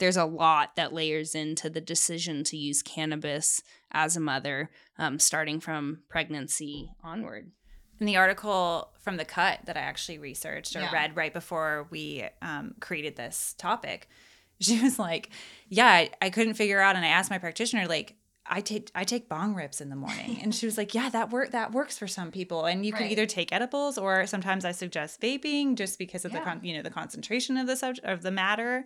there's a lot that layers into the decision to use cannabis as a mother, um, starting from pregnancy onward. In the article from the cut that I actually researched or Yeah. read right before we um, created this topic, she was like, "Yeah, I, I couldn't figure out." And I asked my practitioner, like, "I take I take bong rips in the morning," and she was like, "Yeah, that work that works for some people, and you can Right. either take edibles or sometimes I suggest vaping just because of the con- you know the concentration of the subject of the matter."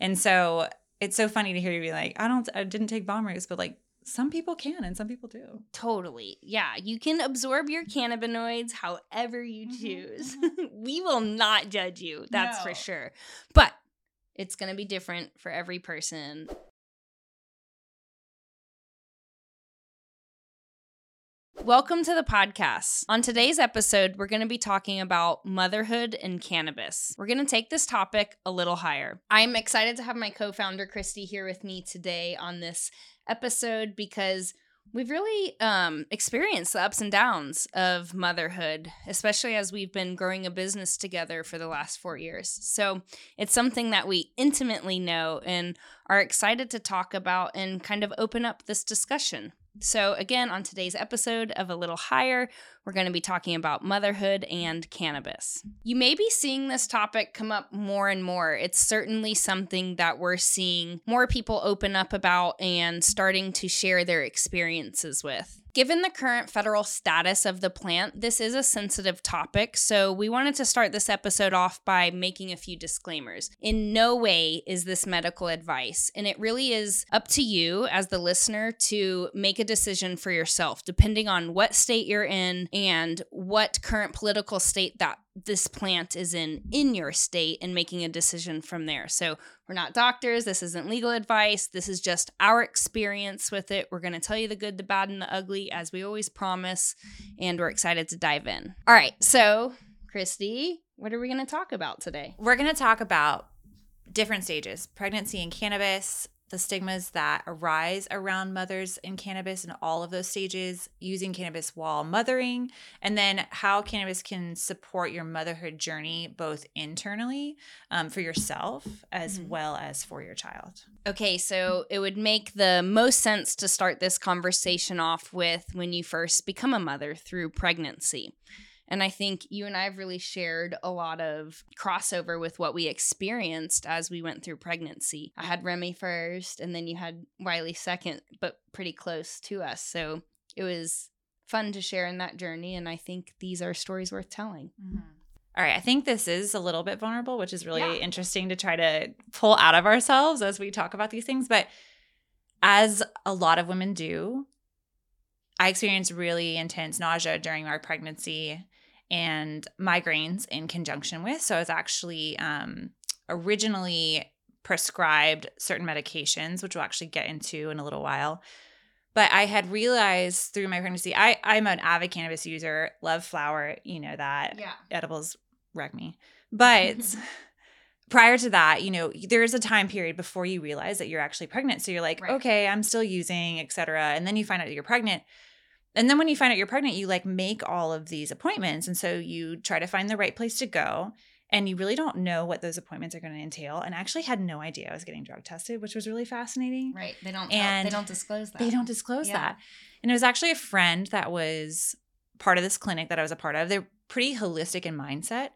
And so it's so funny to hear you be like, "I don't I didn't take bong rips," but like some people can and some people do. Totally. Yeah. You can absorb your cannabinoids however you Mhm, choose. we will not judge you. That's for sure. But it's going to be different for every person. Welcome to the podcast. On today's episode, we're going to be talking about motherhood and cannabis. We're going to take this topic a little higher. I'm excited to have my co founder, Christie, here with me today on this episode because we've really um, experienced the ups and downs of motherhood, especially as we've been growing a business together for the last four years. So it's something that we intimately know and are excited to talk about and kind of open up this discussion. So, again, on today's episode of A Little Higher, we're going to be talking about motherhood and cannabis. You may be seeing this topic come up more and more. It's certainly something that we're seeing more people open up about and starting to share their experiences with. Given the current federal status of the plant, this is a sensitive topic, so we wanted to start this episode off by making a few disclaimers. In no way is this medical advice, and it really is up to you as the listener to make a decision for yourself, depending on what state you're in and what current political state that this plant is in in your state and making a decision from there. So, we're not doctors. This isn't legal advice. This is just our experience with it. We're going to tell you the good, the bad, and the ugly, as we always promise. And we're excited to dive in. All right. So, Christie, what are we going to talk about today? We're going to talk about different stages pregnancy and cannabis, the stigmas that arise around mothers in cannabis and all of those stages, using cannabis while mothering, and then how cannabis can support your motherhood journey both internally um, for yourself as Mhm. well as for your child. Okay, so it would make the most sense to start this conversation off with when you first become a mother through pregnancy. And I think you and I have really shared a lot of crossover with what we experienced as we went through pregnancy. I had Remy first, and then you had Wiley second, but pretty close to us. So it was fun to share in that journey. And I think these are stories worth telling. Mm-hmm. All right, I think this is a little bit vulnerable, which is really Yeah. interesting to try to pull out of ourselves as we talk about these things. But as a lot of women do, I experienced really intense nausea during our pregnancy and migraines in conjunction with. So I was actually um, originally prescribed certain medications, which we'll actually get into in a little while. But I had realized through my pregnancy, I, I'm an avid cannabis user, love flower, you know that Yeah. edibles wreck me. But prior to that, you know, there's a time period before you realize that you're actually pregnant. So you're like, Right. okay, I'm still using, et cetera. And then you find out that you're pregnant. And then when you find out you're pregnant, you like make all of these appointments. And so you try to find the right place to go. And you really don't know what those appointments are going to entail. And I actually had no idea I was getting drug tested, which was really fascinating. Right. They don't. And they don't disclose that. They don't disclose Yeah. that. And it was actually a friend that was part of this clinic that I was a part of. They're pretty holistic in mindset.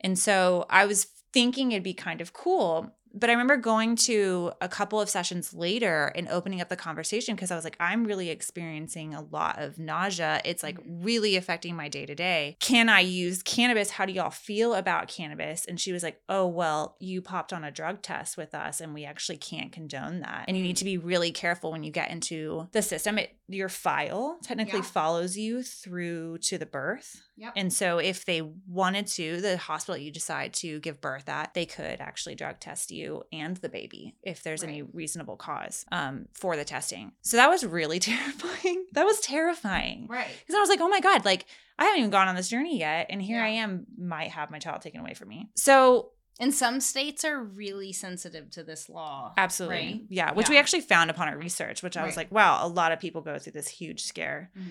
And so I was thinking it'd be kind of cool. But I remember going to a couple of sessions later and opening up the conversation because I was like, I'm really experiencing a lot of nausea. It's like mm-hmm. really affecting my day to day. Can I use cannabis? How do y'all feel about cannabis? And she was like, Oh, well, you popped on a drug test with us and we actually can't condone that. And you need mm-hmm. to be really careful when you get into the system. It, your file technically Yeah. follows you through to the birth. Yep. And so if they wanted to, the hospital you decide to give birth at, they could actually drug test you and the baby if there's any reasonable cause um, for the testing. So that was really terrifying. that was terrifying. Right. Because I was like, oh my God, like I haven't even gone on this journey yet. And here Yeah. I am, might have my child taken away from me. So And some states are really sensitive to this law. absolutely. Right? Yeah. Which we actually found upon our research, which I was like, wow, a lot of people go through this huge scare. Mhm.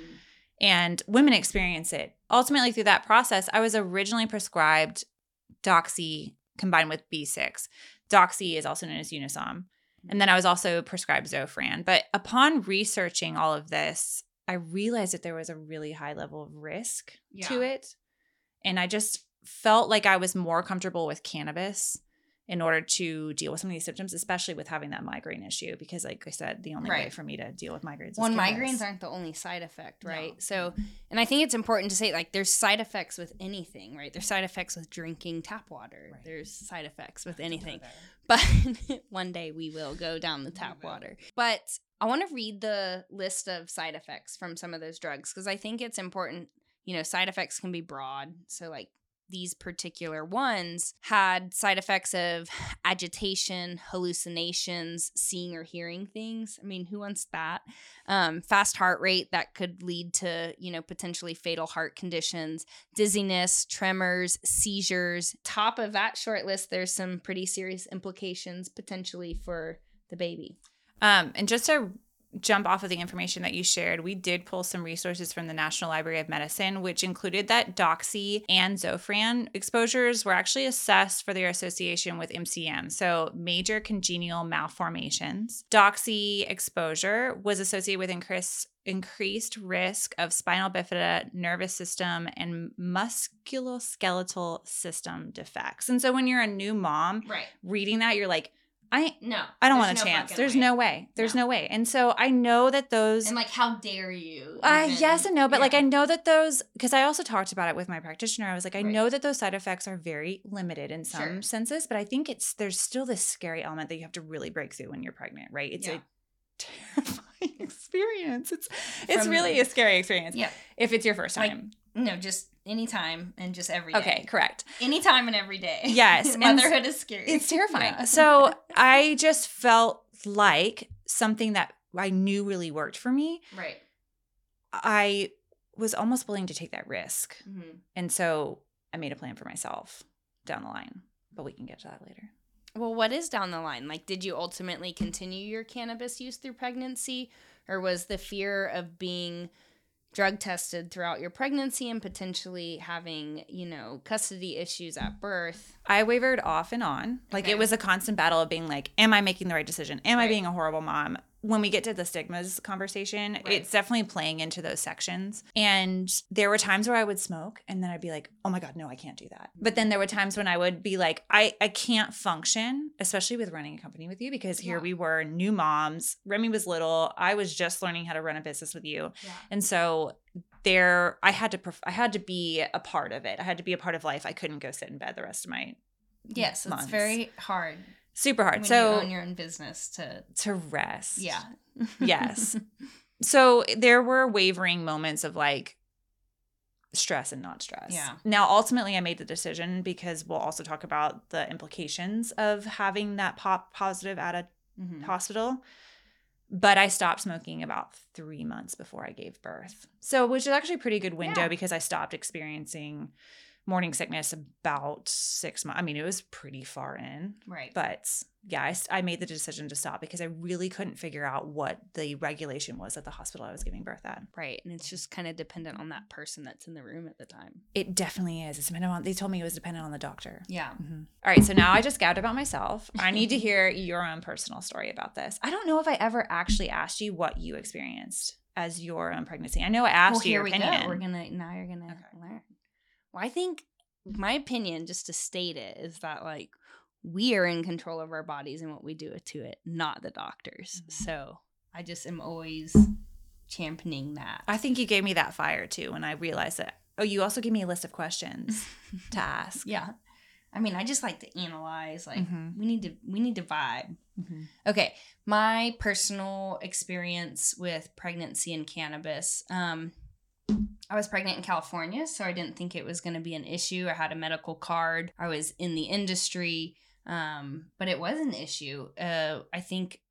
and women experience it. Ultimately, through that process, I was originally prescribed Doxy combined with B6. Doxy is also known as Unisom. And then I was also prescribed Zofran. But upon researching all of this, I realized that there was a really high level of risk to it. And I just felt like I was more comfortable with cannabis in order to deal with some of these symptoms, especially with having that migraine issue. Because, like I said, the only way for me to deal with migraines Well, is migraines aren't the only side effect, right? No. So, and I think it's important to say like there's side effects with anything, right? There's side effects with drinking tap water. Right. There's side effects with anything. But one day we will go down the tap water. But I want to read the list of side effects from some of those drugs because I think it's important. You know, side effects can be broad. So, like, these particular ones had side effects of agitation, hallucinations, seeing or hearing things. I mean, who wants that? Um, fast heart rate that could lead to, you know, potentially fatal heart conditions, dizziness, tremors, seizures. Top of that short list, there's some pretty serious implications potentially for the baby. Um, and just to jump off of the information that you shared, we did pull some resources from the National Library of Medicine, which included that Doxy and Zofran exposures were actually assessed for their association with MCM, so major congenital malformations. Doxy exposure was associated with increased increased risk of spinal bifida, nervous system, and musculoskeletal system defects. And so when you're a new mom Right. reading that, you're like, I No. I don't want a no chance. There's way. no way. There's No. no. way. And so I know that those. And like, how dare you? uh, even- yes and no, but like I know that those because I also talked about it with my practitioner. I was like, I Right. know that those side effects are very limited in some Sure. senses, but I think it's there's still this scary element that you have to really break through when you're pregnant, right? It's Yeah. a terrifying experience. It's it's From- really a scary experience. Yeah. If it's your first Like, time. No, just anytime and just every day. okay, correct. Anytime and every day. Yes, Motherhood is scary. It's terrifying. Yeah. So I just felt like something that I knew really worked for me. right. I was almost willing to take that risk. Mhm. And so I made a plan for myself down the line, but we can get to that later. Well, what is down the line? Like, did you ultimately continue your cannabis use through pregnancy, or was the fear of being drug tested throughout your pregnancy and potentially having, you know, custody issues at birth? I wavered off and on. Like Okay. it was a constant battle of being like, am I making the right decision? Am I being a horrible mom? When we get to the stigmas conversation, Right. it's definitely playing into those sections. And there were times where I would smoke and then I'd be like, oh my God, no, I can't do that. But then there were times when I would be like, I, I can't function, especially with running a company with you, because here Yeah. we were new moms. Remy was little. I was just learning how to run a business with you. Yeah. And so there I had to perf- I had to be a part of it. I had to be a part of life. I couldn't go sit in bed the rest of my Yes, it's very hard super hard. when so you own your own business to. to rest. Yeah. Yes. So there were wavering moments of like stress and not stress. Yeah. Now ultimately I made the decision because we'll also talk about the implications of having that pop positive at a Mhm. hospital. But I stopped smoking about three months before I gave birth. So, which is actually a pretty good window Yeah. because I stopped experiencing morning sickness about six months. I mean, it was pretty far in, Right. but yeah, I made the decision to stop because I really couldn't figure out what the regulation was at the hospital I was giving birth at. Right. And it's just kind of dependent on that person that's in the room at the time. It definitely is. It's dependent on, they told me it was dependent on the doctor. Yeah. Mhm. All right, so now I just gabbed about myself. I need to hear your own personal story about this. I don't know if I ever actually asked you what you experienced as your own pregnancy. I know I asked well, you here your we opinion. go. We're gonna now you're gonna Okay. learn. Well, I think my opinion, just to state it, is that like we are in control of our bodies and what we do to it, not the doctors. Mhm. So I just am always championing that. I think you gave me that fire too when I realized that. Oh, you also gave me a list of questions to ask. yeah. I mean, I just like to analyze. Like Mhm. we need to we need to vibe. Mhm. Okay, my personal experience with pregnancy and cannabis. Um, I was pregnant in California, so I didn't think it was going to be an issue. I had a medical card. I was in the industry, um, but it was an issue. Uh, I think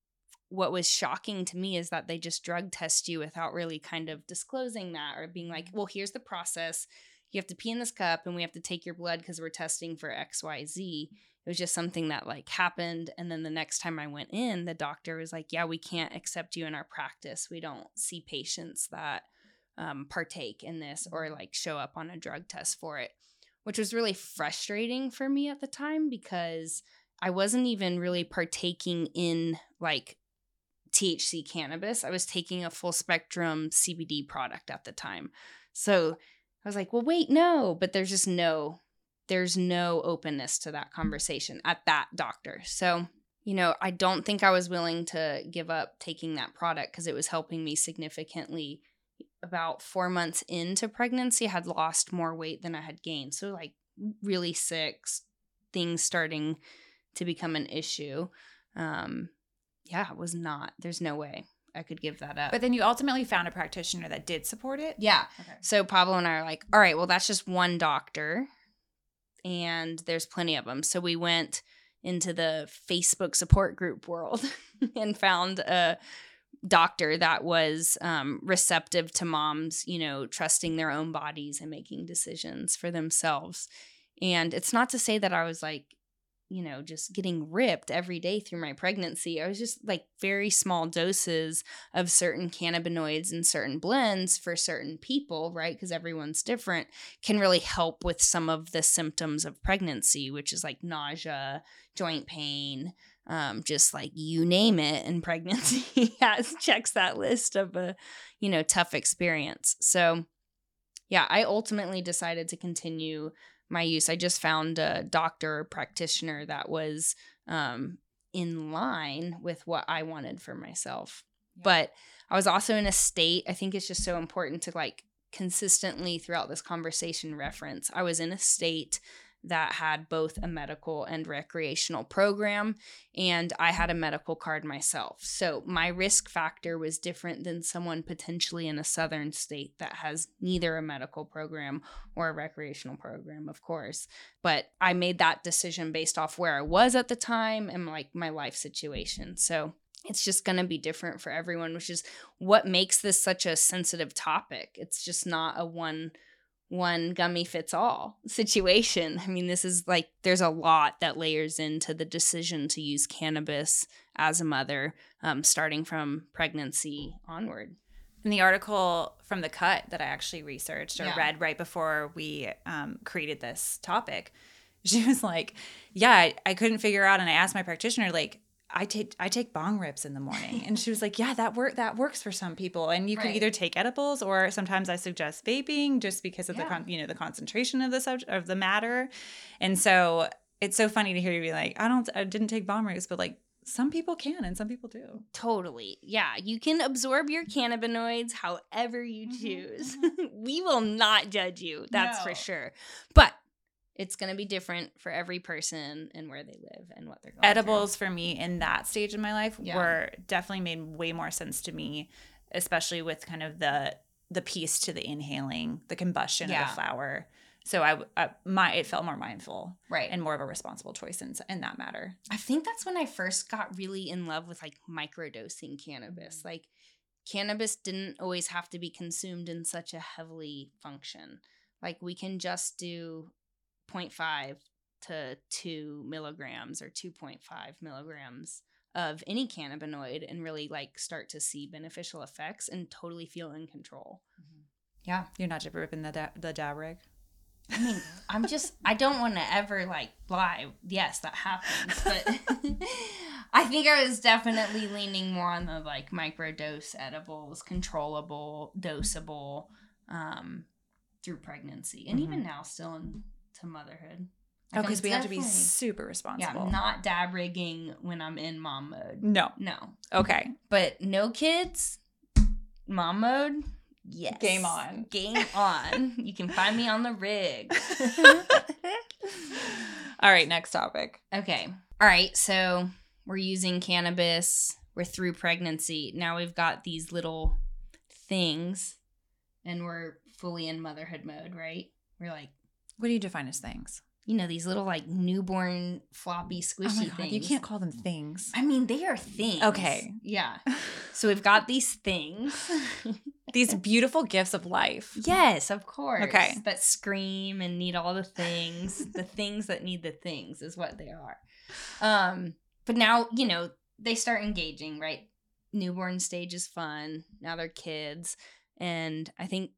what was shocking to me is that they just drug test you without really kind of disclosing that or being like, well, here's the process. You have to pee in this cup and we have to take your blood because we're testing for XYZ it was just something that like happened and then the next time i went in the doctor was like yeah we can't accept you in our practice we don't see patients that um, partake in this or like show up on a drug test for it which was really frustrating for me at the time because I wasn't even really partaking in like THC cannabis. I was taking a full spectrum CBD product at the time. So I was like, well, wait, no, but there's just no, there's no openness to that conversation at that doctor. So, you know, I don't think I was willing to give up taking that product because it was helping me significantly. About four months into pregnancy, had lost more weight than I had gained. So, like, really sick, things starting to become an issue. Um, yeah, it was not. There's no way I could give that up. But then you ultimately found a practitioner that did support it. yeah. Okay. So Pablo and I are like, all right, well, that's just one doctor, and there's plenty of them. So we went into the Facebook support group world and found a doctor that was um, receptive to moms, you know, trusting their own bodies and making decisions for themselves. And it's not to say that I was like, you know, just getting ripped every day through my pregnancy. I was just like very small doses of certain cannabinoids and certain blends for certain people, right? Because everyone's different, can really help with some of the symptoms of pregnancy, which is like nausea, joint pain, um, just like you name it. And pregnancy has checks that list of a, you know, tough experience. So, yeah, I ultimately decided to continue my use. I just found a doctor or practitioner that was um, in line with what I wanted for myself. Yeah. But I was also in a state, I think it's just so important to like consistently throughout this conversation reference. I was in a state that had both a medical and recreational program, and I had a medical card myself. So my risk factor was different than someone potentially in a southern state that has neither a medical program or a recreational program, of course. But I made that decision based off where I was at the time and like my life situation. So it's just going to be different for everyone, which is what makes this such a sensitive topic. It's just not a one one gummy fits all situation. I mean, this is like there's a lot that layers into the decision to use cannabis as a mother, um, starting from pregnancy onward. In the article from the cut that I actually researched or Yeah. read right before we um, created this topic, she was like, "Yeah, I, I couldn't figure out." And I asked my practitioner, like, "I take I take bong rips in the morning," and she was like, "Yeah, that work that works for some people, and you can either take edibles or sometimes I suggest vaping just because of the con- you know the concentration of the subject of the matter." And so it's so funny to hear you be like, "I don't I didn't take bong rips, but like." Some people can and some people do. Totally. Yeah. You can absorb your cannabinoids however you Mhm, choose. we will not judge you. That's for sure. But it's going to be different for every person and where they live and what they're going through. edibles for me in that stage of my life Yeah. were definitely made way more sense to me especially with kind of the the piece to the inhaling the combustion Yeah. of the flower so I, I uh, my it felt more mindful Right. and more of a responsible choice in, in that matter I think that's when I first got really in love with like microdosing cannabis. Mm. Like cannabis didn't always have to be consumed in such a heavily function. Like we can just do 0.5 to 2 milligrams or 2.5 milligrams of any cannabinoid and really like start to see beneficial effects and totally feel in control. Yeah. you're not ever ripping the da- the dab rig I mean, I'm just I don't want to ever like lie. Yes, that happens, but I think I was definitely leaning more on the like microdose edibles, controllable, dosable, um, through pregnancy, and even now still into motherhood. oh because we have to be super yeah, responsible not dab rigging when I'm in mom mode. no No, okay but no kids, mom mode. Yes. Game on. Game on. you can find me on the rig. all right next topic Okay. All right. So we're using cannabis. We're through pregnancy. Now we've got these little things and we're fully in motherhood mode, right? We're like, what do you define as things you know, these little like newborn floppy oh squishy my God, things. you can't call them things I mean, they are things. Okay. Yeah. So we've got these things. these beautiful gifts of life yes, of course. Okay. That scream and need all the things. the things that need the things is what they are. Um, but now, you know, they start engaging, right? Newborn stage is fun. Now they're kids. And I think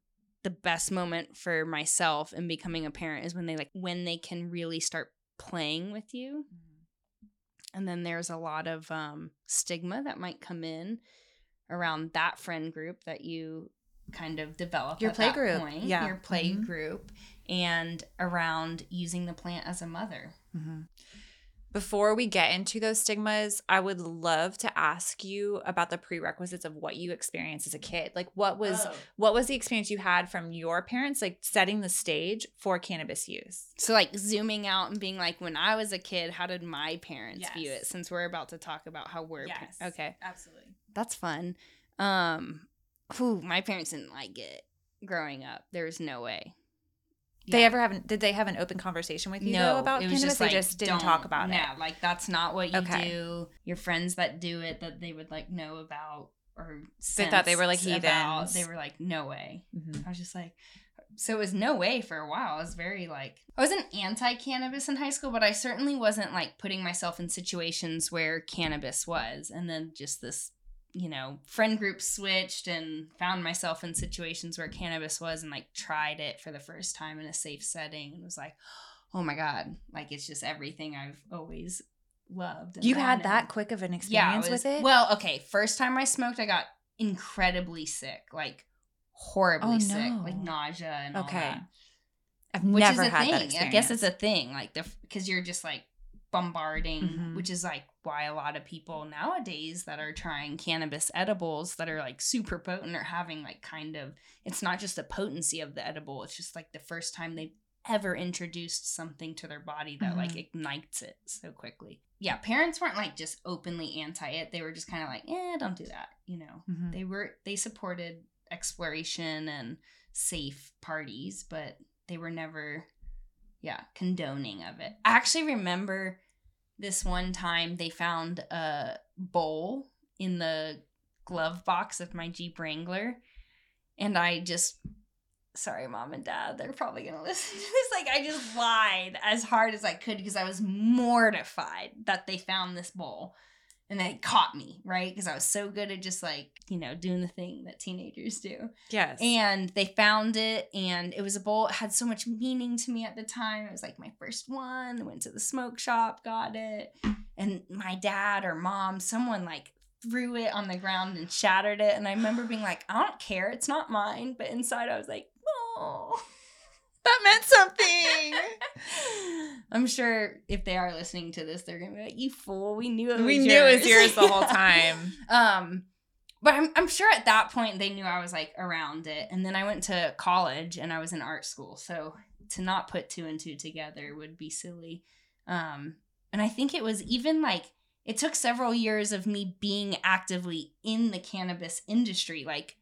the best moment for myself in becoming a parent is when they like when they can really start playing with you and then there's a lot of um, stigma that might come in around that friend group that you kind of develop Your play group, point, yeah. your play Mhm. group and around using the plant as a mother Mhm. Before we get into those stigmas, I would love to ask you about the prerequisites of what you experienced as a kid. Like what was Oh. what was the experience you had from your parents like setting the stage for cannabis use? so like zooming out and being like when i was a kid how did my parents view it since we're about to talk about how we're pa- okay Absolutely. that's fun um whew, my parents didn't like it growing up there was no way They Yeah. ever have did they have an open conversation with you though, about it was cannabis? like, they just didn't talk about yeah, it. like that's not what you Okay. do. Your friends that do it that they would like know about or They thought they were, like, sense about. They were like, no way. Mhm. I was just like, so it was no way for a while. I was very like, I wasn't anti cannabis in high school, but I certainly wasn't like putting myself in situations where cannabis was. And then just this, you know, friend group switched and found myself in situations where cannabis was and like tried it for the first time in a safe setting and was like, oh my God, like it's just everything I've always loved. You had that quick of an Yeah, experience was- with it? Well, okay. First time I smoked, I got incredibly sick, like horribly Oh, sick, no. like nausea and all Okay. that. I've Which never is a had thing. that experience. I guess it's a thing, like the because you're just like bombarding, Mhm. which is like why a lot of people nowadays that are trying cannabis edibles that are like super potent are having like kind of it's not just the potency of the edible, it's just like the first time they've ever introduced something to their body that like Mhm. ignites it so quickly. Yeah, parents weren't like just openly anti it. They were just kind of like, "Eh, don't do that," you know. Mhm. They were they supported exploration and safe parties, but they were never yeah, condoning of it. I actually remember this one time they found a bowl in the glove box of my Jeep Wrangler and I just sorry mom and dad they're probably going to listen to this. Like I just lied as hard as I could because I was mortified that they found this bowl and they caught me, right? Because I was so good at just like, you know, doing the thing that teenagers do. Yes. And they found it, and it was a bowl. It had so much meaning to me at the time. It was like my first one. Went to the smoke shop, got it. And my dad or mom, someone like threw it on the ground and shattered it. And I remember being like, I don't care. It's not mine. But inside, I was like, oh. That meant something. I'm sure if they are listening to this, they're gonna be like, "You fool! We knew it was we yours. knew it was yours the whole time. um but I'm, I'm sure at that point they knew i was like around it and then i went to college and i was in art school so to not put two and two together would be silly um and i think it was even like it took several years of me being actively in the cannabis industry like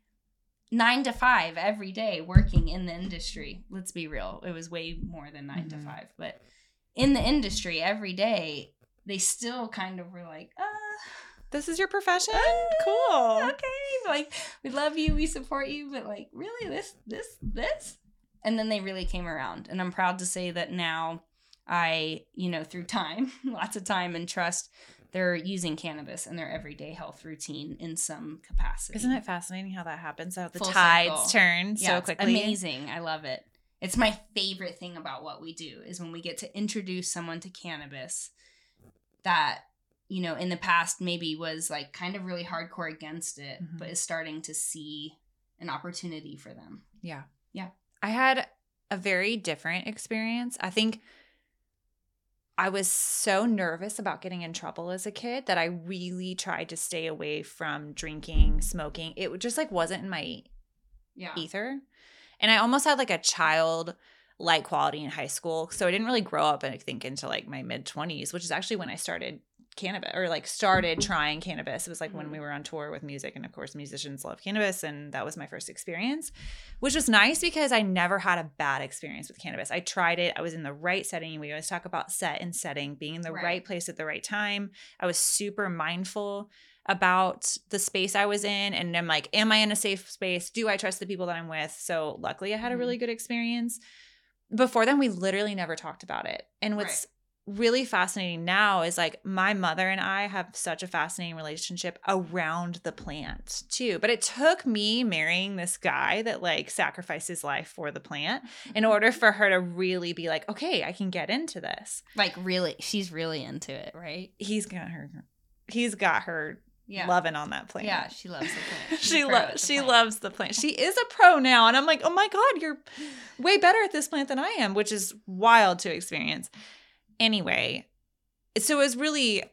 nine to five every day working in the industry let's be real it was way more than 9 Mhm. to five but in the industry every day they still kind of were like uh This is your profession? Uh, Cool. okay like we love you we support you but like really this this this and then they really came around and i'm proud to say that now i you know through time lots of time and trust they're using cannabis in their everyday health routine in some capacity Isn't it fascinating how that happens? How the Full tides circle. turn yeah, so quickly. amazing i love it it's my favorite thing about what we do is when we get to introduce someone to cannabis that you know in the past maybe was like kind of really hardcore against it Mhm. but is starting to see an opportunity for them Yeah. Yeah. I had a very different experience. I think I was so nervous about getting in trouble as a kid that I really tried to stay away from drinking, smoking. It just like wasn't in my yeah ether. And I almost had like a child like quality in high school. So I didn't really grow up, I think, until like my mid 20s, which is actually when I started cannabis or like started trying cannabis. It was like when Mhm. we were on tour with music. And of course, musicians love cannabis. And that was my first experience, which was nice because I never had a bad experience with cannabis. I tried it, I was in the right setting. We always talk about set and setting, being in the Right. right place at the right time. I was super mindful about the space I was in and I'm like, am I in a safe space? Do I trust the people that I'm with? So luckily I had a Mhm. really good experience. Before then, we literally never talked about it. And what's really fascinating now is like my mother and I have such a fascinating relationship around the plant too. But it took me marrying this guy that like sacrificed his life for the plant in mm-hmm. order for her to really be like, okay, I can get into this. Like really, she's really into it, right? He's got her. He's got her Yeah. loving on that plant. Yeah, she loves the plant. She's she a pro at loves she plant. loves the plant. She is a pro now, and I'm like, oh my god, you're way better at this plant than I am, which is wild to experience. Anyway, so it was really,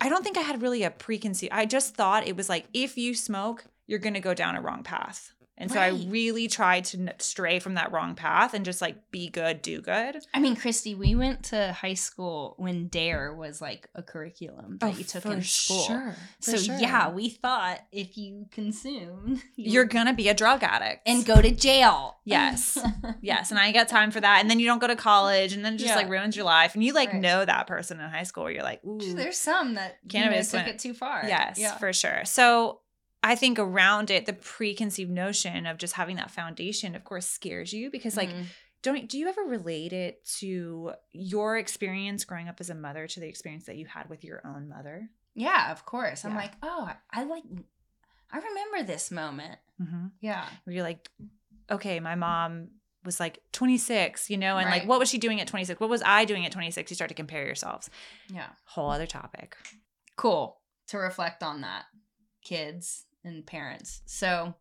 I don't think I had really a preconceived. I just thought it was like if you smoke, you're gonna go down a wrong path. And so I really tried to stray from that wrong path and just like be good, do good. I mean, Christie, we went to high school when Dare was like a curriculum that oh, you took Oh, in school. Sure, So sure. yeah, we thought if you consume, you you're gonna be a drug addict and go to jail. Yes. Yes, and I got time for that. And then you don't go to college, and then it just Yeah. like ruins your life. And you like Right. know that person in high school. Where You're like, ooh, There's some that Cannabis you know, took went- it too far. yes, Yeah. for sure. So I think around it, the preconceived notion of just having that foundation, of course, scares you because like, Mhm. don't do you ever relate it to your experience growing up as a mother to the experience that you had with your own mother? yeah, of course. I'm like, oh, I, I like, I remember this moment. Mm-hmm. Yeah. Where you're like, okay, my mom was like 26, you know, and like, what was she doing at 26? What was I doing at 26? You start to compare yourselves. Yeah. Whole other topic. cool to reflect on that kids and parents. So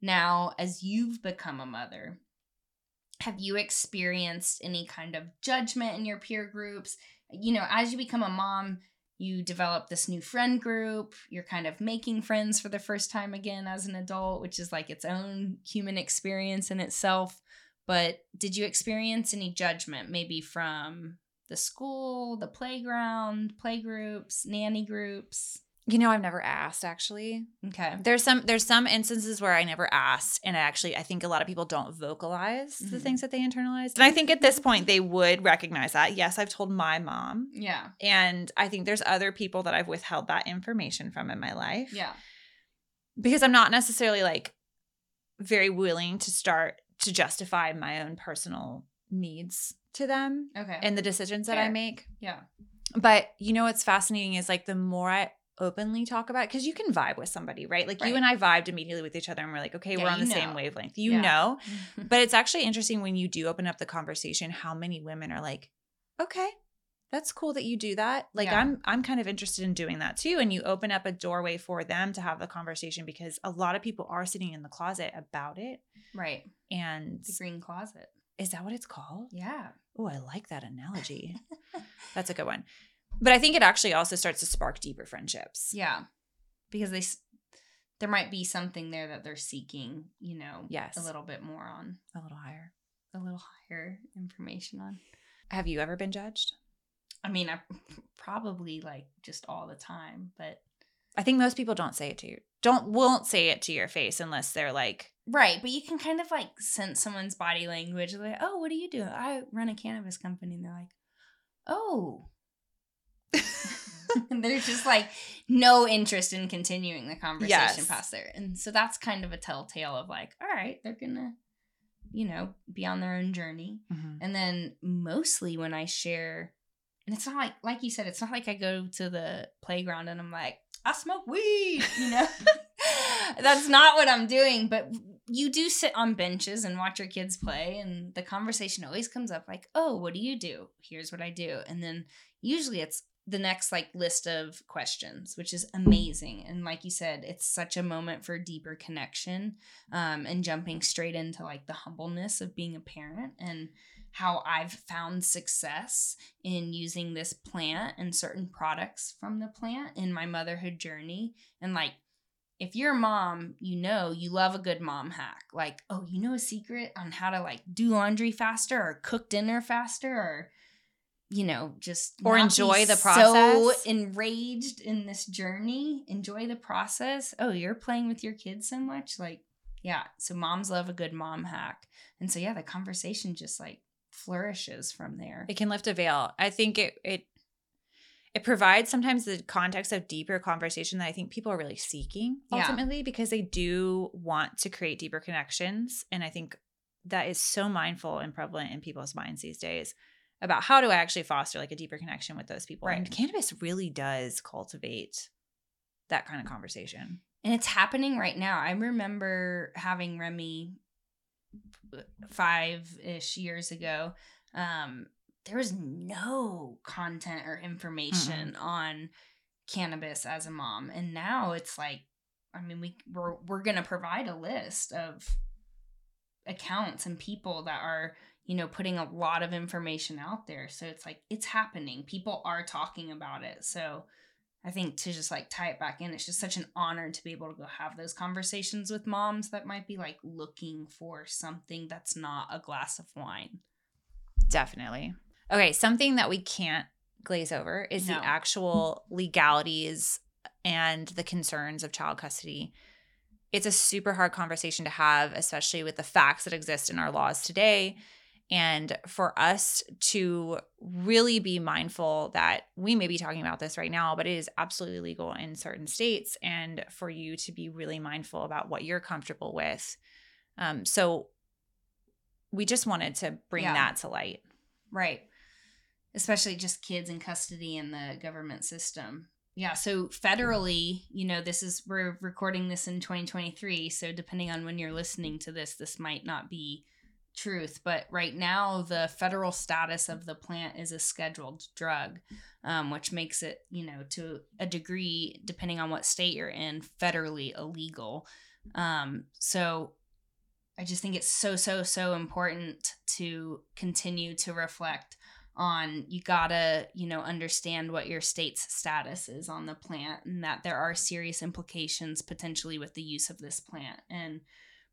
now as you've become a mother have you experienced any kind of judgment in your peer groups? You know as you become a mom you develop this new friend group you're kind of making friends for the first time again as an adult which is like its own human experience in itself. But did you experience any judgment maybe from the school the playground playgroups nanny groups You know, I've never asked actually. Okay. There's some there's some instances where I never asked, and I actually I think a lot of people don't vocalize the Mhm. things that they internalized. And I think at this point they would recognize that. Yes, I've told my mom, Yeah. and I think there's other people that I've withheld that information from in my life. Yeah. because I'm not necessarily like very willing to start to justify my own personal needs to them Okay. and the decisions that I make. yeah. But you know what's fascinating is like the more I openly talk about because you can vibe with somebody, right? Like Right. you and I vibed immediately with each other and we're like, okay, Yeah, we're on the same wavelength. You Yeah. know. But it's actually interesting when you do open up the conversation how many women are like, okay, that's cool that you do that. Like Yeah. I'm I'm kind of interested in doing that too. And you open up a doorway for them to have the conversation because a lot of people are sitting in the closet about it. right. And The green closet. is that what it's called? Yeah. Oh, I like that analogy. That's a good one. But I think it actually also starts to spark deeper friendships. Yeah. Because they there might be something there that they're seeking, you know, Yes. a little bit more on, A little higher. a little higher information on. Have you ever been judged? I mean, I probably like just all the time, but I think most people don't say it to you. Don't won't say it to your face unless they're like, right. But you can kind of like sense someone's body language. Like, oh, what do you do? I run a cannabis company, and they're like, oh. And there's just like no interest in continuing the conversation Yes. past there. And so that's kind of a telltale of like, all right, they're gonna, you know, be on their own journey. Mm-hmm. And then mostly when I share, and it's not like like you said, it's not like I go to the playground and I'm like, I smoke weed, you know. That's not what I'm doing, but you do sit on benches and watch your kids play and the conversation always comes up like, "Oh, what do you do? Here's what I do." And then usually it's the next like list of questions, which is amazing. And like you said, it's such a moment for deeper connection um, and jumping straight into like the humbleness of being a parent and how I've found success in using this plant and certain products from the plant in my motherhood journey. And like, if you're a mom, you know you love a good mom hack. Like, oh, you know a secret on how to like do laundry faster or cook dinner faster or you know, just Or enjoy the process. So enraged in this journey, enjoy the process. Oh, you're playing with your kids so much, like yeah. So moms love a good mom hack, and so yeah, the conversation just like flourishes from there. It can lift a veil. I think it it it provides sometimes the context of deeper conversation that I think people are really seeking Yeah. ultimately because they do want to create deeper connections. And I think that is so mindful and prevalent in people's minds these days. About how do I actually foster like a deeper connection with those people. Right. And cannabis really does cultivate that kind of conversation. And it's happening right now. I remember having Remy five ish years ago. Um, there was no content or information on cannabis as a mom. And now it's like, I mean, we we're we're gonna provide a list of accounts and people that are, you know, putting a lot of information out there. So it's like it's happening. People are talking about it. So I think to just like tie it back in, it's just such an honor to be able to go have those conversations with moms that might be like looking for something that's not a glass of wine. Definitely. Okay, something that we can't glaze over is No. the actual legalities and the concerns of child custody. It's a super hard conversation to have, especially with the facts that exist in our laws today. And for us to really be mindful that we may be talking about this right now, but it is absolutely legal in certain states, and for you to be really mindful about what you're comfortable with. Um, so we just wanted to bring Yeah. that to light. Right. Especially just kids in custody in the government system. Yeah. So federally, you know, this is, we're recording this in 2023. So depending on when you're listening to this, this might not be truth. But right now, the federal status of the plant is a scheduled drug, um, which makes it, you know, to a degree, depending on what state you're in, federally illegal. Um, so I just think it's so, so, so important to continue to reflect on you gotta, you know, understand what your state's status is on the plant and that there are serious implications potentially with the use of this plant. And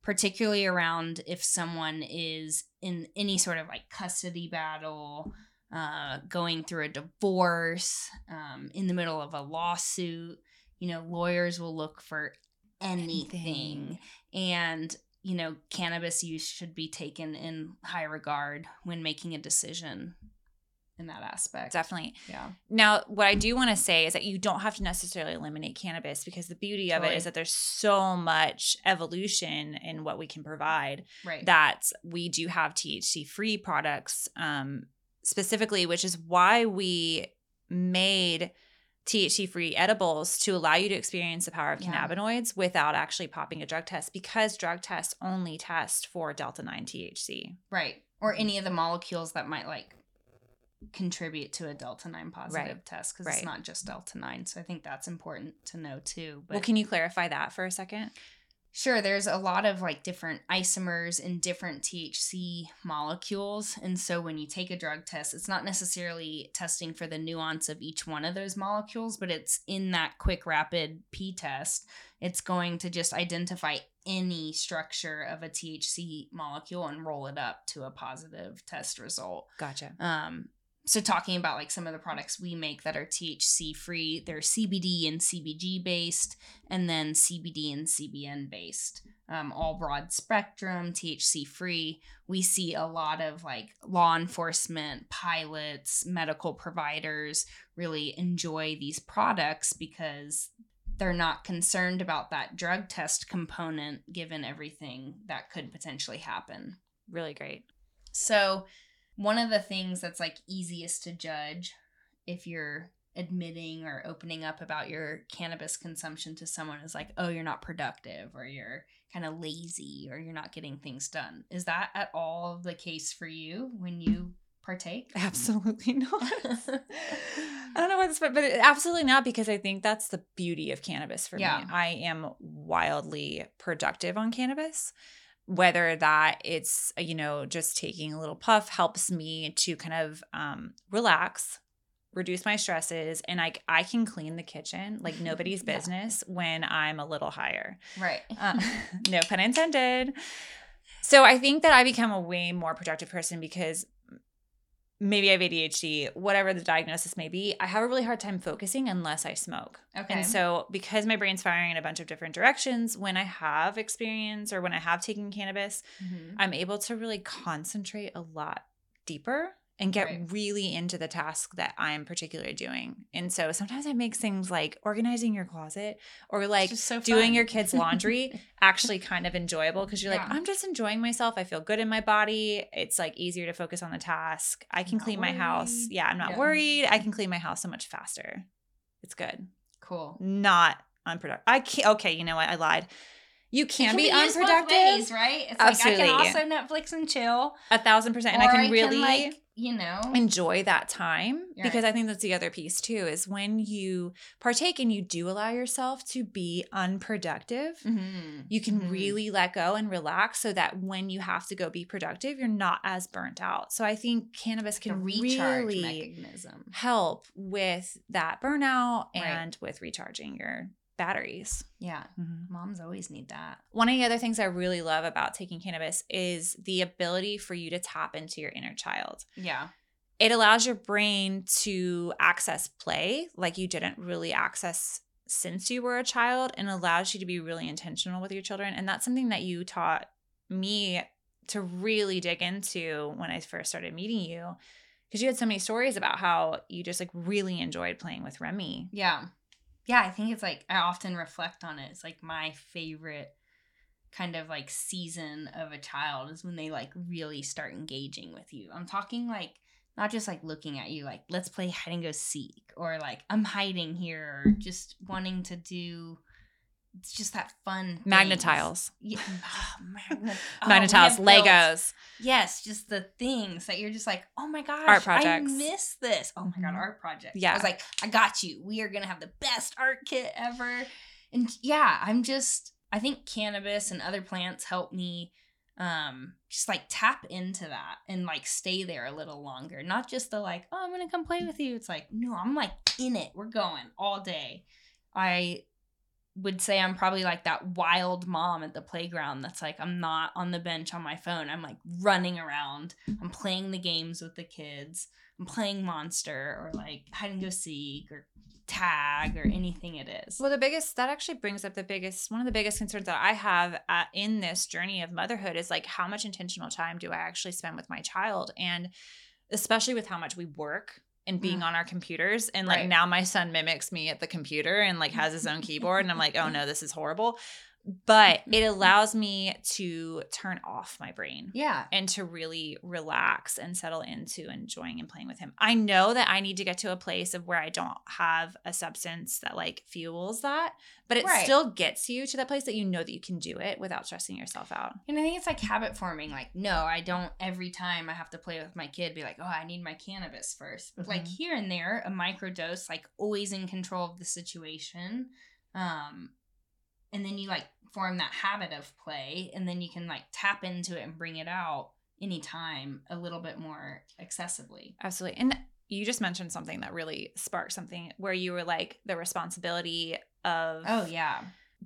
particularly around if someone is in any sort of like custody battle, uh, going through a divorce, um, in the middle of a lawsuit, you know, lawyers will look for anything Anything. and you know cannabis use should be taken in high regard when making a decision in that aspect Definitely. yeah Now, what I do want to say is that you don't have to necessarily eliminate cannabis because the beauty of it Totally. is that there's so much evolution in what we can provide right that we do have THC free products um, specifically, which is why we made THC free edibles to allow you to experience the power of Yeah. cannabinoids without actually popping a drug test because drug tests only test for delta 9 THC. right or any of the molecules that might like contribute to a delta 9 positive Right. test because Right. it's not just delta 9 so i think that's important to know too but well, can you clarify that for a second? Sure, there's a lot of like different isomers in different THC molecules. And so when you take a drug test, it's not necessarily testing for the nuance of each one of those molecules, but it's in that quick rapid P test. It's going to just identify any structure of a THC molecule and roll it up to a positive test result. Gotcha. Um, so talking about like some of the products we make that are THC free, they're CBD and CBG based, and then CBD and CBN based. Um, all broad spectrum, THC free. We see a lot of like law enforcement, pilots, medical providers really enjoy these products because they're not concerned about that drug test component given everything that could potentially happen. Really great. So, one of the things that's like easiest to judge if you're admitting or opening up about your cannabis consumption to someone is like, oh, you're not productive or you're kind of lazy or you're not getting things done. Is that at all the case for you when you partake? Absolutely not. I don't know what this, but but absolutely not because I think that's the beauty of cannabis for Yeah. me. I am wildly productive on cannabis. Whether that it's you know just taking a little puff helps me to kind of um, relax, reduce my stresses, and I I can clean the kitchen like nobody's Yeah. business when I'm a little higher. Right. Uh, no pun intended. So I think that I become a way more productive person because maybe I have ADHD, whatever the diagnosis may be. I have a really hard time focusing unless I smoke. Okay. And so because my brain's firing in a bunch of different directions, when I have experience or when I have taken cannabis, Mhm. I'm able to really concentrate a lot deeper and get Right. really into the task that I'm particularly doing. And so sometimes it makes things like organizing your closet or like so doing your kids' laundry actually kind of enjoyable because you're like, I'm just enjoying myself. I feel good in my body. It's like easier to focus on the task. I can Not clean my house. Yeah, I'm not Yeah. worried. I can clean my house so much faster. It's good. cool. Not unproductive. I can't. Okay, you know what? I lied. You It can, be, both unproductive. ways, right? It's Absolutely. like I can also Netflix and chill, A thousand percent. And I can really like you know, enjoy that time Right. because I think that's the other piece too is when you partake and you do allow yourself to be unproductive, Mhm. you can Mhm. really let go and relax so that when you have to go be productive, you're not as burnt out. So I think cannabis can recharge really mechanism. help with that burnout Right. and with recharging your batteries. Yeah, mm-hmm. moms always need that. One of the other things I really love about taking cannabis is the ability for you to tap into your inner child. Yeah, It allows your brain to access play like you didn't really access since you were a child and allows you to be really intentional with your children. And that's something that you taught me to really dig into when I first started meeting you. Because you had so many stories about how you just like really enjoyed playing with Remy. yeah, yeah. I think it's like I often reflect on it. It's like my favorite kind of like season of a child is when they like really start engaging with you. I'm talking like not just like looking at you like let's play hide and go seek or like I'm hiding here or just wanting to do it's just that fun Magnet tiles. Yeah. Oh, magnet, oh, Legos. Yes, just the things that you're just like, oh my gosh, Art projects. I miss this. Oh my god, Mhm. art project. Yeah. I was like, I got you. We are gonna have the best art kit ever. And yeah, I'm just I think cannabis and other plants help me um just like tap into that and like stay there a little longer. Not just the like, oh, I'm gonna come play with you. It's like, no, I'm like in it. We're going all day. I would say I'm probably like that wild mom at the playground that's like I'm not on the bench on my phone. I'm like running around. I'm playing the games with the kids. I'm playing Monster or like hide and go seek or tag or anything it is. Well, the biggest that actually brings up the biggest one of the biggest concerns that I have uh, in this journey of motherhood is like how much intentional time do I actually spend with my child, and especially with how much we work and being Mm. on our computers. And like Right. now, my son mimics me at the computer and like has his own keyboard, and I'm like, oh no, this is horrible. But it allows me to turn off my brain Yeah. and to really relax and settle into enjoying and playing with him. I know that I need to get to a place of where I don't have a substance that like fuels that, but it Right. still gets you to that place that you know that you can do it without stressing yourself out. And I think it's like habit forming. Like, no, I don't every time I have to play with my kid be like, oh, I need my cannabis first. But like Mhm. here and there, a microdose, like always in control of the situation. Um, and then you like form that habit of play, and then you can like tap into it and bring it out anytime a little bit more accessibly. Absolutely. And you just mentioned something that really sparked something where you were like the responsibility of Oh yeah.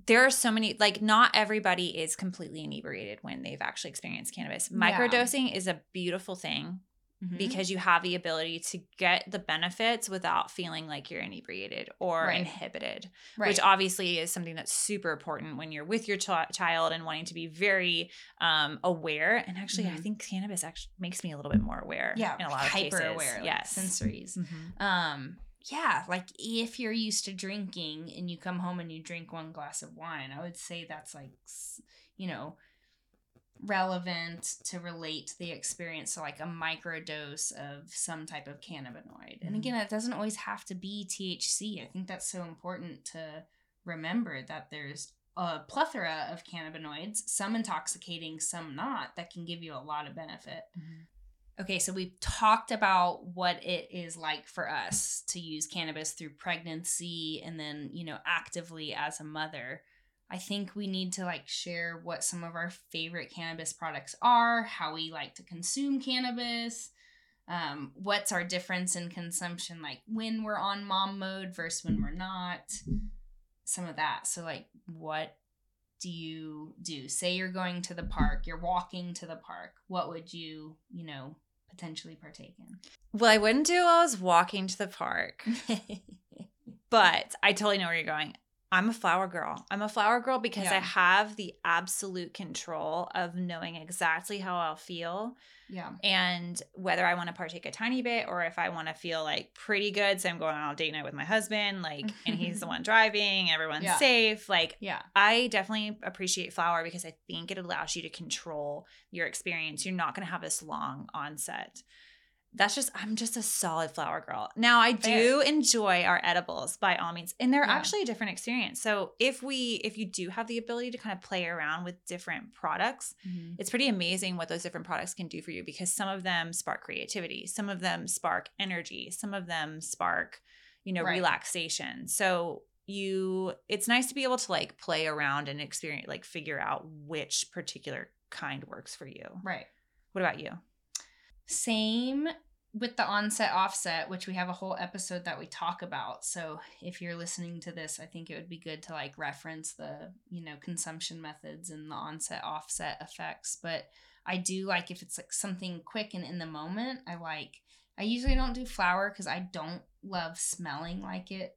there are so many like not everybody is completely inebriated when they've actually experienced cannabis. Yeah. Microdosing is a beautiful thing Mhm. because you have the ability to get the benefits without feeling like you're inebriated or Right. inhibited, right. which obviously is something that's super important when you're with your ch- child and wanting to be very um, aware. And actually, I Mhm. think cannabis actually makes me a little bit more aware. yeah, in a lot of hyper cases. aware, like yes, sensories. Mhm. um yeah like if you're used to drinking and you come home and you drink one glass of wine i would say that's like you know relevant to relate the experience to like a microdose of some type of cannabinoid and Mhm. again it doesn't always have to be thc i think that's so important to remember that there's a plethora of cannabinoids some intoxicating some not that can give you a lot of benefit Okay, so we've talked about what it is like for us to use cannabis through pregnancy and then, you know, actively as a mother. I think we need to like share what some of our favorite cannabis products are, how we like to consume cannabis, um, what's our difference in consumption, like when we're on mom mode versus when we're not, some of that. So, like, what do you do? Say you're going to the park, you're walking to the park. What would you, you know, potentially partake in? Well, I wouldn't do while I was walking to the park, but I totally know where you're going. I'm a flower girl. I'm a flower girl because I have the absolute control of knowing exactly how I'll feel Yeah. and whether I want to partake a tiny bit or if I want to feel like pretty good. So I'm going on a date night with my husband, like, and he's the one driving, everyone's Yeah. safe. Like, Yeah. I definitely appreciate flower because I think it allows you to control your experience. You're not going to have this long onset. That's just, I'm just a solid flower girl. Now, I do enjoy our edibles by all means, and they're Yeah. actually a different experience. So, if we, if you do have the ability to kind of play around with different products, Mhm. it's pretty amazing what those different products can do for you because some of them spark creativity, some of them spark energy, some of them spark, you know, Right. relaxation. So you it's nice to be able to like play around and experience like figure out which particular kind works for you. Right. What about you? Same with the onset offset, which we have a whole episode that we talk about. So if you're listening to this, I think it would be good to like reference the, you know, consumption methods and the onset offset effects. But I do like if it's like something quick and in the moment, I like I usually don't do flower because I don't love smelling like it,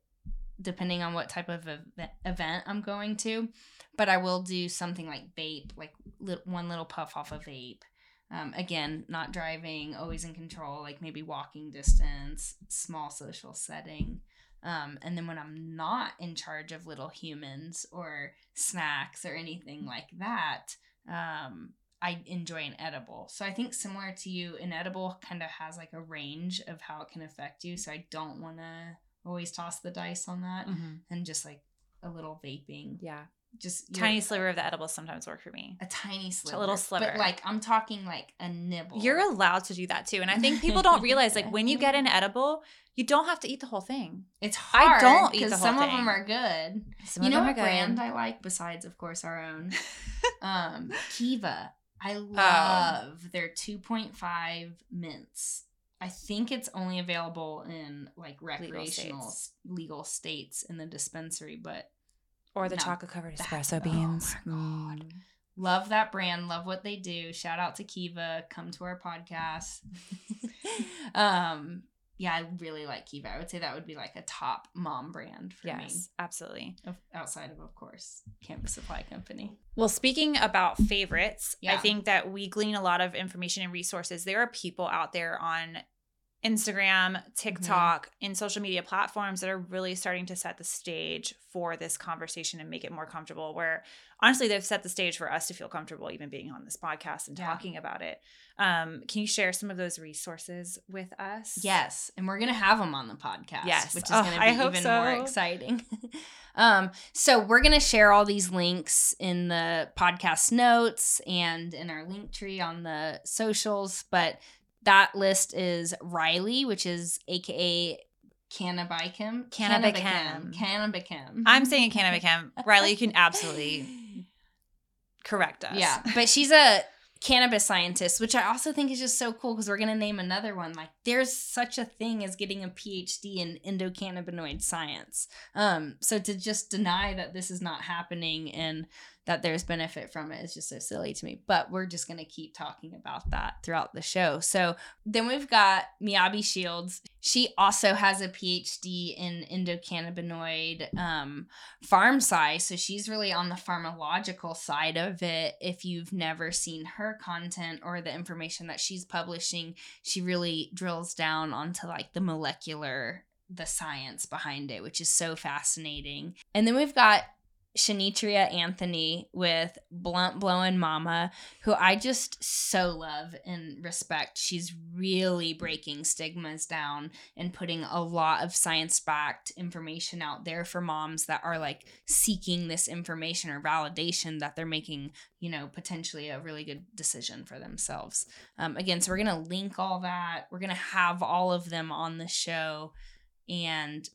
depending on what type of ev- event I'm going to. But I will do something like vape, like li- one little puff off a vape. Um, again, not driving, always in control, like maybe walking distance, small social setting. Um, and then when I'm not in charge of little humans or snacks or anything like that, um, I enjoy an edible. So I think similar to you, an edible kind of has like a range of how it can affect you. So I don't want to always toss the dice on that and just like a little vaping, Yeah. Just Tiny sliver of the edibles sometimes work for me. a tiny sliver, a little sliver. But like I'm talking like a nibble. You're allowed to do that too. And I think people don't realize like when you get an edible, you don't have to eat the whole thing. It's hard. I don't eat the whole some of them are good. Some you of know them what brand I like besides, of course, our own? um, Kiva. I Oh. love their 2.5 mints. I think it's only available in like recreational states. legal states in the dispensary, but or the No. chocolate covered That- espresso oh beans. my God. Mm. love that brand. Love what they do. Shout out to Kiva. Come to our podcast. um, yeah, I really like Kiva. I would say that would be like a top mom brand for me. Yes, absolutely. of- outside of of course Canvast supply company Well, speaking about favorites, I think that we glean a lot of information and resources. There are people out there on Instagram, TikTok, and social media platforms that are really starting to set the stage for this conversation and make it more comfortable. Where honestly, they've set the stage for us to feel comfortable even being on this podcast and Yeah. talking about it. Um, can you share some of those resources with us? yes and we're gonna have them on the podcast Yes. which is Oh, gonna be even so. more exciting um so we're gonna share all these links in the podcast notes and in our link tree on the socials but that list is riley which is aka cannabicum Cannabicum. cannabicum I'm saying Cannabicam. Riley, you can absolutely correct us. Yeah, but she's a cannabis scientist, which I also think is just so cool because we're gonna name another one. Like, there's such a thing as getting a PhD in endocannabinoid science. Um, so to just deny that this is not happening and that there's benefit from it is just so silly to me. But we're just gonna keep talking about that throughout the show. So then we've got Miyabi Shields. She also has a PhD in endocannabinoid um, pharm sci. So she's really on the pharmacological side of it. If you've never seen her content or the information that she's publishing, she really drills down onto like the molecular, the science behind it, which is so fascinating. And then we've got Shanitria Anthony with Blunt Blowin' Mama, who I just so love and respect. She's really breaking stigmas down and putting a lot of science backed information out there for moms that are like seeking this information or validation that they're making, you know, potentially a really good decision for themselves. Um, again, so we're going to link all that. We're going to have all of them on the show. And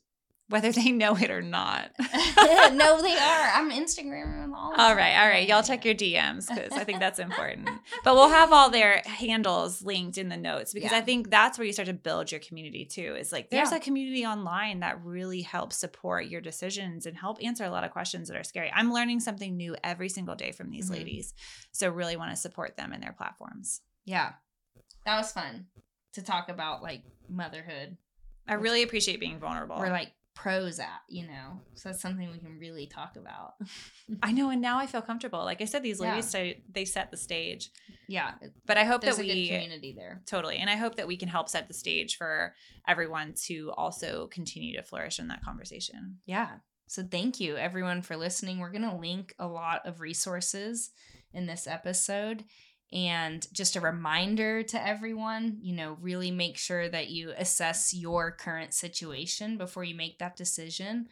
Whether they know it or not. no, they are. I'm Instagramming all. All right, all right. Y'all check your DMs because I think that's important. But we'll have all their handles linked in the notes because Yeah. I think that's where you start to build your community too. Is like there's Yeah. a community online that really helps support your decisions and help answer a lot of questions that are scary. I'm learning something new every single day from these Mhm. ladies. So really want to support them and their platforms. Yeah, that was fun to talk about like motherhood. I really appreciate being vulnerable. We're like pros at, you know. So that's something we can really talk about. I know, and now I feel comfortable. Like I said, these ladies say they set the stage. Yeah, But I hope there's that we community there. totally, and I hope that we can help set the stage for everyone to also continue to flourish in that conversation. Yeah. So thank you everyone for listening. We're going to link a lot of resources in this episode. And just a reminder to everyone, you know, really make sure that you assess your current situation before you make that decision.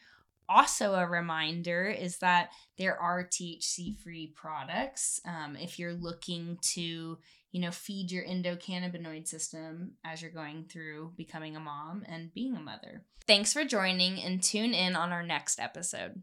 Also, a reminder is that there are THC free products. Um, if you're looking to, you know, feed your endocannabinoid system as you're going through becoming a mom and being a mother. Thanks for joining and tune in on our next episode.